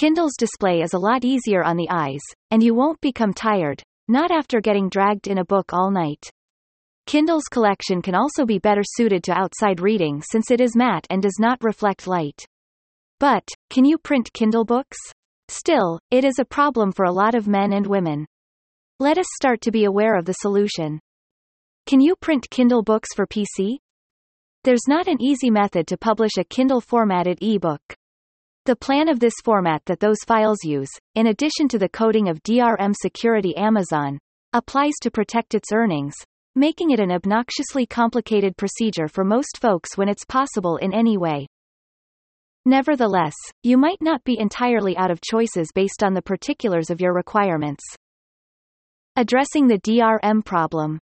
Kindle's display is a lot easier on the eyes, and you won't become tired, not after getting dragged in a book all night. Kindle's collection can also be better suited to outside reading since it is matte and does not reflect light. But, can you print Kindle books? Still, it is a problem for a lot of men and women. Let us start to be aware of the solution. Can you print Kindle books for PC? There's not an easy method to publish a Kindle formatted ebook. The plan of this format that those files use, in addition to the coding of DRM security Amazon, applies to protect its earnings, making it an obnoxiously complicated procedure for most folks when it's possible in any way. Nevertheless, you might not be entirely out of choices based on the particulars of your requirements. Addressing the DRM problem.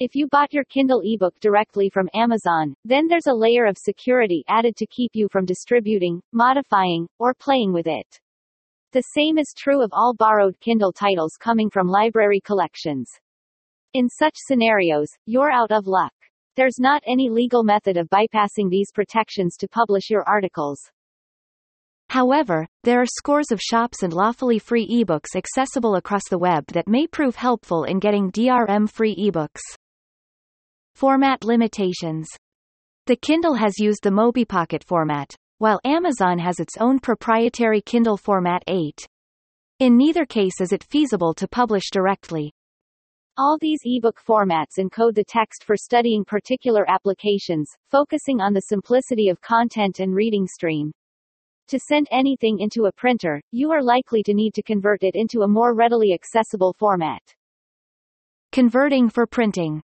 If you bought your Kindle ebook directly from Amazon, then there's a layer of security added to keep you from distributing, modifying, or playing with it. The same is true of all borrowed Kindle titles coming from library collections. In such scenarios, you're out of luck. There's not any legal method of bypassing these protections to publish your articles. However, there are scores of shops and lawfully free ebooks accessible across the web that may prove helpful in getting DRM-free ebooks. Format limitations. The Kindle has used the MobiPocket format, while Amazon has its own proprietary Kindle Format 8. In neither case is it feasible to publish directly. All these ebook formats encode the text for studying particular applications, focusing on the simplicity of content and reading stream. To send anything into a printer, you are likely to need to convert it into a more readily accessible format. Converting for printing.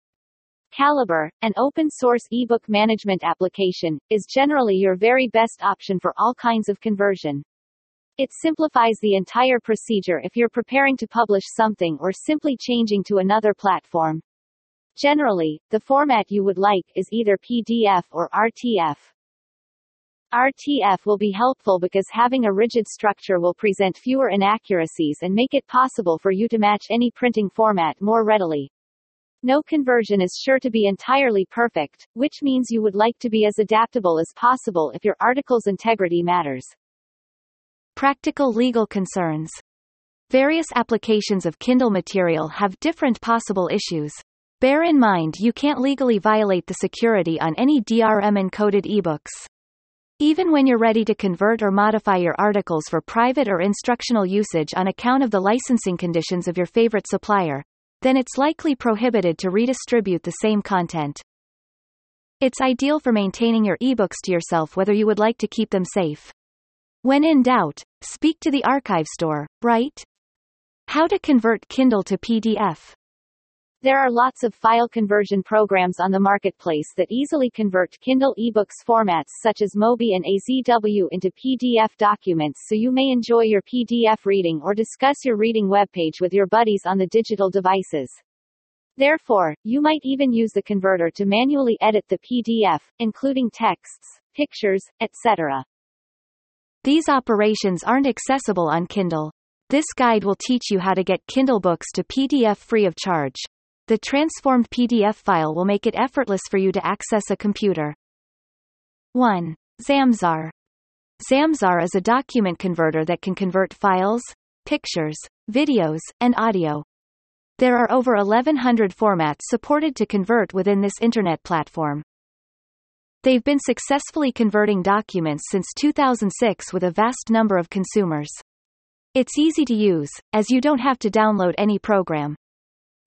Calibre, an open-source ebook management application, is generally your very best option for all kinds of conversion. It simplifies the entire procedure if you're preparing to publish something or simply changing to another platform. Generally, the format you would like is either PDF or RTF. RTF will be helpful because having a rigid structure will present fewer inaccuracies and make it possible for you to match any printing format more readily. No conversion is sure to be entirely perfect, which means you would like to be as adaptable as possible if your article's integrity matters. Practical legal concerns. Various applications of Kindle material have different possible issues. Bear in mind you can't legally violate the security on any DRM encoded ebooks. Even when you're ready to convert or modify your articles for private or instructional usage on account of the licensing conditions of your favorite supplier, then it's likely prohibited to redistribute the same content. It's ideal for maintaining your ebooks to yourself whether you would like to keep them safe. When in doubt, speak to the archive store, right? How to convert Kindle to PDF. There are lots of file conversion programs on the marketplace that easily convert Kindle ebooks formats such as Mobi and AZW into PDF documents so you may enjoy your PDF reading or discuss your reading webpage with your buddies on the digital devices. Therefore, you might even use the converter to manually edit the PDF, including texts, pictures, etc. These operations aren't accessible on Kindle. This guide will teach you how to get Kindle books to PDF free of charge. The transformed PDF file will make it effortless for you to access a computer. 1. Zamzar. Zamzar is a document converter that can convert files, pictures, videos, and audio. There are over 1100 formats supported to convert within this internet platform. They've been successfully converting documents since 2006 with a vast number of consumers. It's easy to use, as you don't have to download any program.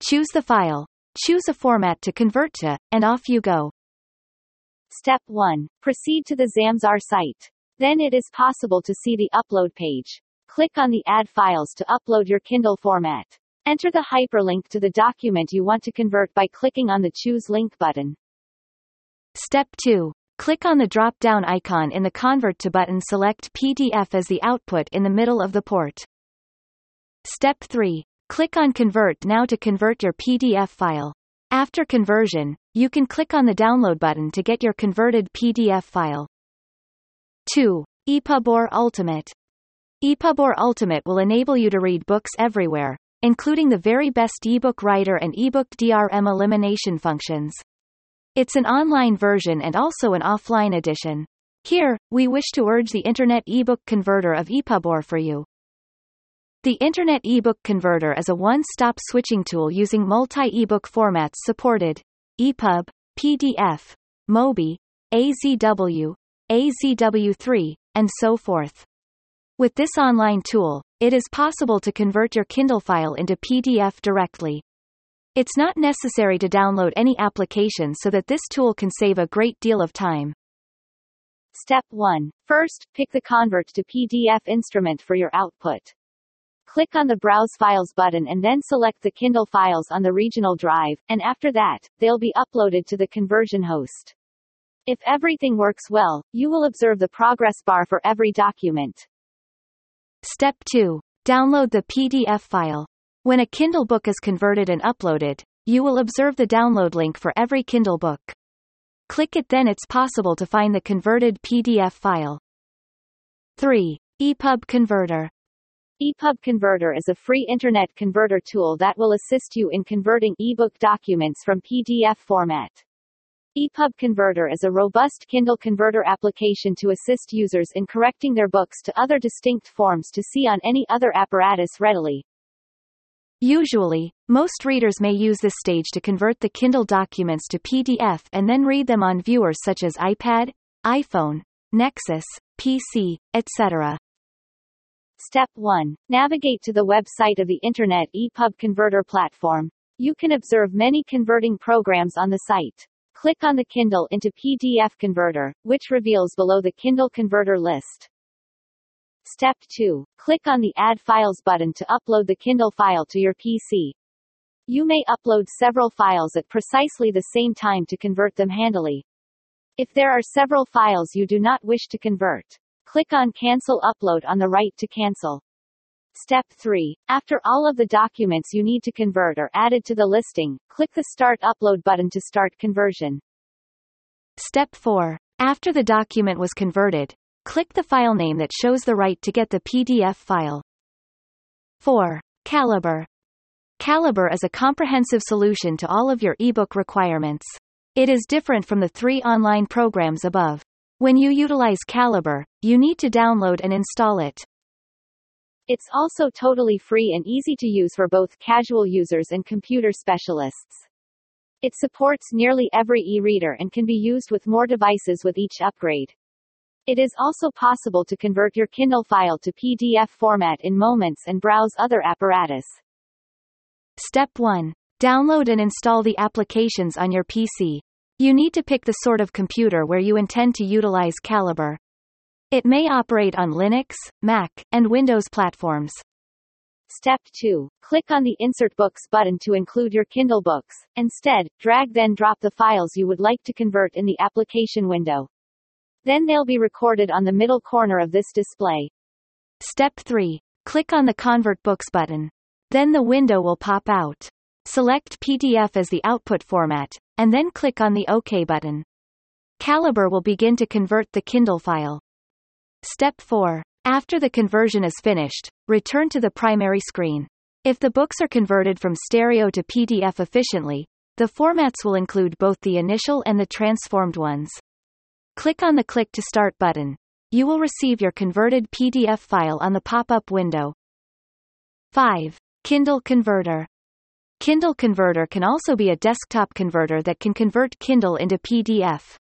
Choose the file. Choose a format to convert to, and off you go. Step 1. Proceed to the Zamzar site. Then it is possible to see the upload page. Click on the Add Files to upload your Kindle format. Enter the hyperlink to the document you want to convert by clicking on the Choose Link button. Step 2. Click on the drop-down icon in the Convert to button select PDF as the output in the middle of the port. Step 3. Click on Convert now to convert your PDF file. After conversion, you can click on the Download button to get your converted PDF file. 2. Epubor Ultimate. Epubor Ultimate will enable you to read books everywhere, including the very best ebook writer and ebook DRM elimination functions. It's an online version and also an offline edition. Here, we wish to urge the Internet eBook Converter of Epubor for you. The Internet eBook Converter is a one-stop switching tool using multi-ebook formats supported EPUB, PDF, MOBI, AZW, AZW3, and so forth. With this online tool, it is possible to convert your Kindle file into PDF directly. It's not necessary to download any application so that this tool can save a great deal of time. Step 1. First, pick the Convert to PDF instrument for your output. Click on the Browse Files button and then select the Kindle files on the regional drive, and after that, they'll be uploaded to the conversion host. If everything works well, you will observe the progress bar for every document. Step 2. Download the PDF file. When a Kindle book is converted and uploaded, you will observe the download link for every Kindle book. Click it then it's possible to find the converted PDF file. 3. EPUB Converter. EPUB Converter is a free internet converter tool that will assist you in converting ebook documents from PDF format. EPUB Converter is a robust Kindle converter application to assist users in correcting their books to other distinct forms to see on any other apparatus readily. Usually, most readers may use this stage to convert the Kindle documents to PDF and then read them on viewers such as iPad, iPhone, Nexus, PC, etc. Step 1. Navigate to the website of the Internet EPUB Converter platform. You can observe many converting programs on the site. Click on the Kindle into PDF Converter, which reveals below the Kindle Converter list. Step 2. Click on the Add Files button to upload the Kindle file to your PC. You may upload several files at precisely the same time to convert them handily. If there are several files you do not wish to convert, click on Cancel Upload on the right to cancel. Step 3. After all of the documents you need to convert are added to the listing, click the Start Upload button to start conversion. Step 4. After the document was converted, Click the file name that shows the right to get the PDF file. 4. Calibre. Calibre is a comprehensive solution to all of your ebook requirements. It is different from the three online programs above. When you utilize Calibre, you need to download and install it. It's also totally free and easy to use for both casual users and computer specialists. It supports nearly every e-reader and can be used with more devices with each upgrade. It is also possible to convert your Kindle file to PDF format in moments and browse other apparatus. Step 1. Download and install the applications on your PC. You need to pick the sort of computer where you intend to utilize Calibre. It may operate on Linux, Mac, and Windows platforms. Step 2. Click on the Insert Books button to include your Kindle books. Instead, drag then drop the files you would like to convert in the application window. Then they'll be recorded on the middle corner of this display. Step 3. Click on the Convert Books button. Then the window will pop out. Select PDF as the output format, and then click on the OK button. Calibre will begin to convert the Kindle file. Step 4. After the conversion is finished, return to the primary screen. If the books are converted from stereo to PDF efficiently, the formats will include both the initial and the transformed ones. Click on the Click to Start button. You will receive your converted PDF file on the pop-up window. 5. Kindle Converter. Kindle Converter can also be a desktop converter that can convert Kindle into PDF.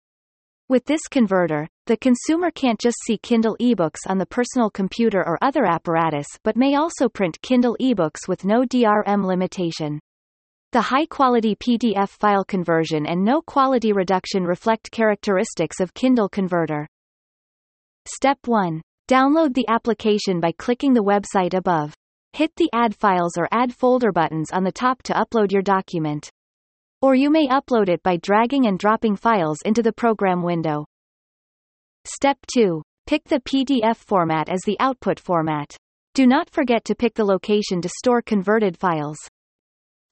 With this converter, the consumer can't just see Kindle ebooks on the personal computer or other apparatus but may also print Kindle ebooks with no DRM limitation. The high-quality PDF file conversion and no quality reduction reflect characteristics of Kindle Converter. Step 1. Download the application by clicking the website above. Hit the Add Files or Add Folder buttons on the top to upload your document. Or you may upload it by dragging and dropping files into the program window. Step 2. Pick the PDF format as the output format. Do not forget to pick the location to store converted files.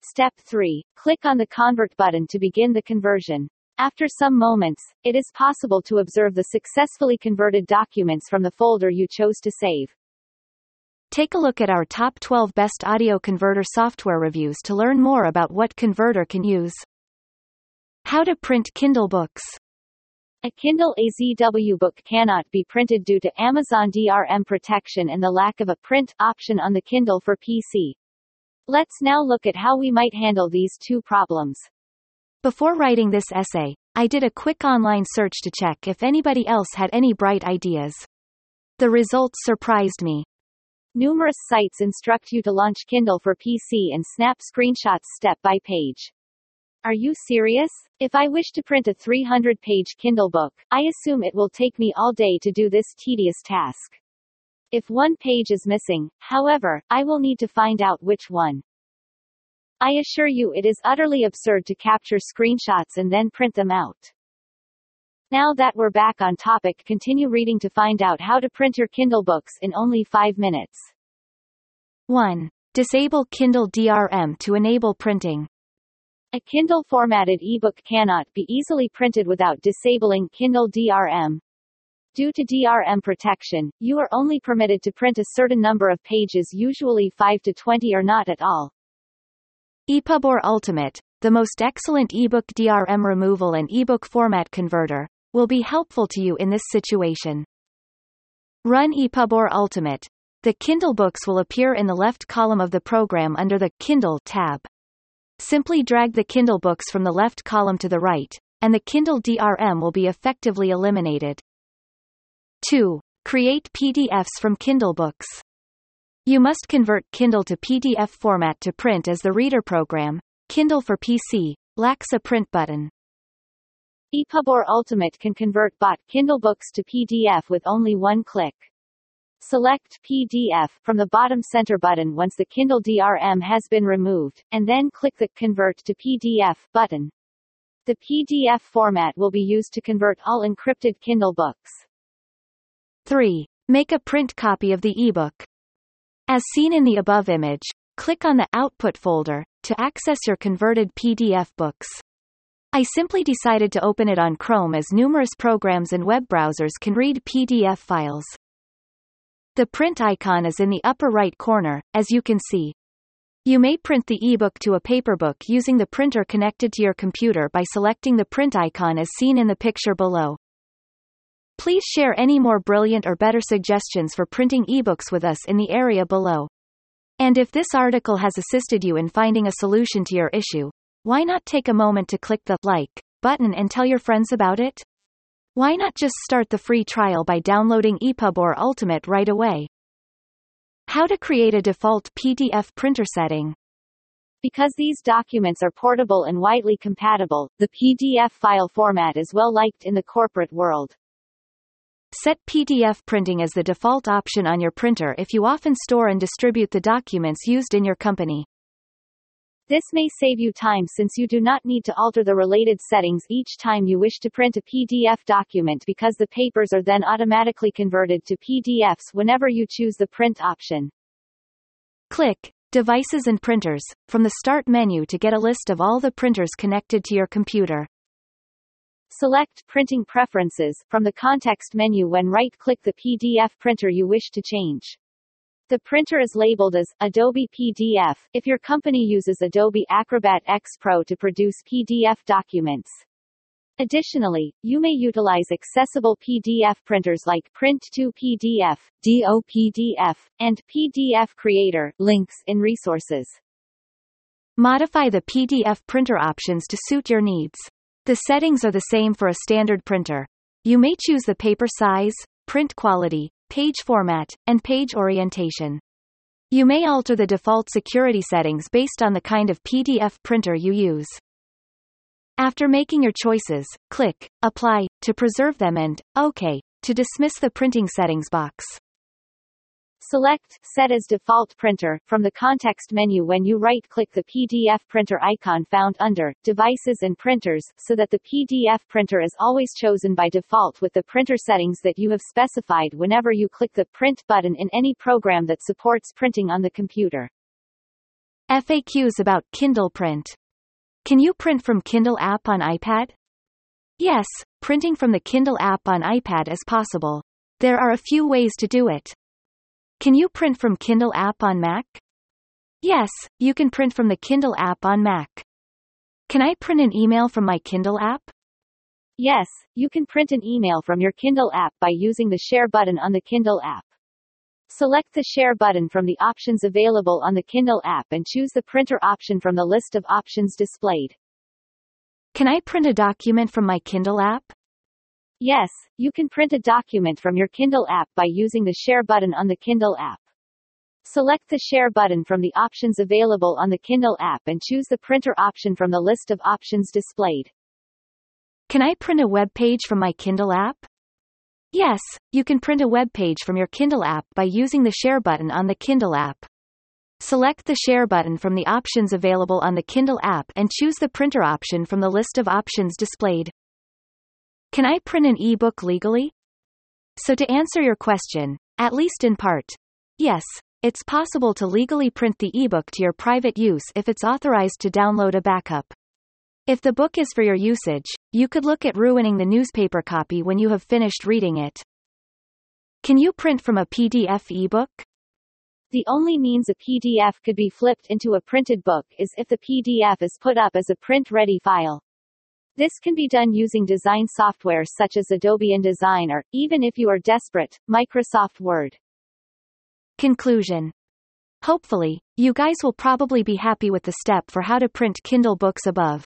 Step 3. Click on the Convert button to begin the conversion. After some moments, it is possible to observe the successfully converted documents from the folder you chose to save. Take a look at our top 12 best audio converter software reviews to learn more about what converter can use. How to print Kindle books. A Kindle AZW book cannot be printed due to Amazon DRM protection and the lack of a print option on the Kindle for PC. Let's now look at how we might handle these two problems. Before writing this essay, I did a quick online search to check if anybody else had any bright ideas. The results surprised me. Numerous sites instruct you to launch Kindle for PC and snap screenshots step by page. Are you serious? If I wish to print a 300 page Kindle book, I assume it will take me all day to do this tedious task. If one page is missing, however, I will need to find out which one. I assure you it is utterly absurd to capture screenshots and then print them out. Now that we're back on topic, continue reading to find out how to print your Kindle books in only 5 minutes. 1. Disable Kindle DRM to enable printing. A Kindle formatted ebook cannot be easily printed without disabling Kindle DRM. Due to DRM protection, you are only permitted to print a certain number of pages usually 5 to 20 or not at all. Epubor Ultimate, the most excellent ebook DRM removal and ebook format converter, will be helpful to you in this situation. Run Epubor Ultimate. The Kindle books will appear in the left column of the program under the Kindle tab. Simply drag the Kindle books from the left column to the right, and the Kindle DRM will be effectively eliminated. 2. Create PDFs from Kindle books. You must convert Kindle to PDF format to print as the reader program, Kindle for PC, lacks a print button. Epubor Ultimate can convert bought Kindle books to PDF with only one click. Select PDF from the bottom center button once the Kindle DRM has been removed, and then click the Convert to PDF button. The PDF format will be used to convert all encrypted Kindle books. 3. Make a print copy of the ebook. As seen in the above image, click on the Output folder to access your converted PDF books. I simply decided to open it on Chrome as numerous programs and web browsers can read PDF files. The print icon is in the upper right corner, as you can see. You may print the ebook to a paper book using the printer connected to your computer by selecting the print icon as seen in the picture below. Please share any more brilliant or better suggestions for printing ebooks with us in the area below. And if this article has assisted you in finding a solution to your issue, why not take a moment to click the like button and tell your friends about it? Why not just start the free trial by downloading Epubor Ultimate right away? How to create a default PDF printer setting. Because these documents are portable and widely compatible, the PDF file format is well liked in the corporate world. Set PDF printing as the default option on your printer if you often store and distribute the documents used in your company. This may save you time since you do not need to alter the related settings each time you wish to print a PDF document because the papers are then automatically converted to PDFs whenever you choose the print option. Click Devices and Printers from the Start menu to get a list of all the printers connected to your computer. Select Printing Preferences from the context menu when right-click the PDF printer you wish to change. The printer is labeled as Adobe PDF if your company uses Adobe Acrobat X Pro to produce PDF documents. Additionally, you may utilize accessible PDF printers like Print2PDF, DOPDF, and PDF Creator links in resources. Modify the PDF printer options to suit your needs. The settings are the same for a standard printer. You may choose the paper size, print quality, page format, and page orientation. You may alter the default security settings based on the kind of PDF printer you use. After making your choices, click Apply to preserve them and OK to dismiss the printing settings box. Select Set as Default Printer from the context menu when you right-click the PDF printer icon found under Devices and Printers so that the PDF printer is always chosen by default with the printer settings that you have specified whenever you click the Print button in any program that supports printing on the computer. FAQs about Kindle Print. Can you print from Kindle app on iPad? Yes, printing from the Kindle app on iPad is possible. There are a few ways to do it. Can you print from Kindle app on Mac? Yes, you can print from the Kindle app on Mac. Can I print an email from my Kindle app? Yes, you can print an email from your Kindle app by using the Share button on the Kindle app. Select the Share button from the options available on the Kindle app and choose the printer option from the list of options displayed. Can I print a document from my Kindle app? Yes, you can print a document from your Kindle app by using the Share button on the Kindle app. Select the Share button from the options available on the Kindle app and choose the printer option from the list of options displayed. Can I print a web page from my Kindle app? Yes, you can print a web page from your Kindle app by using the Share button on the Kindle app. Select the Share button from the options available on the Kindle app and choose the printer option from the list of options displayed. Can I print an e-book legally? So to answer your question, at least in part, yes, it's possible to legally print the ebook to your private use if it's authorized to download a backup. If the book is for your usage, you could look at ruining the newspaper copy when you have finished reading it. Can you print from a PDF ebook? The only means a PDF could be flipped into a printed book is if the PDF is put up as a print-ready file. This can be done using design software such as Adobe InDesign or, even if you are desperate, Microsoft Word. Conclusion. Hopefully, you guys will probably be happy with the step for how to print Kindle books above.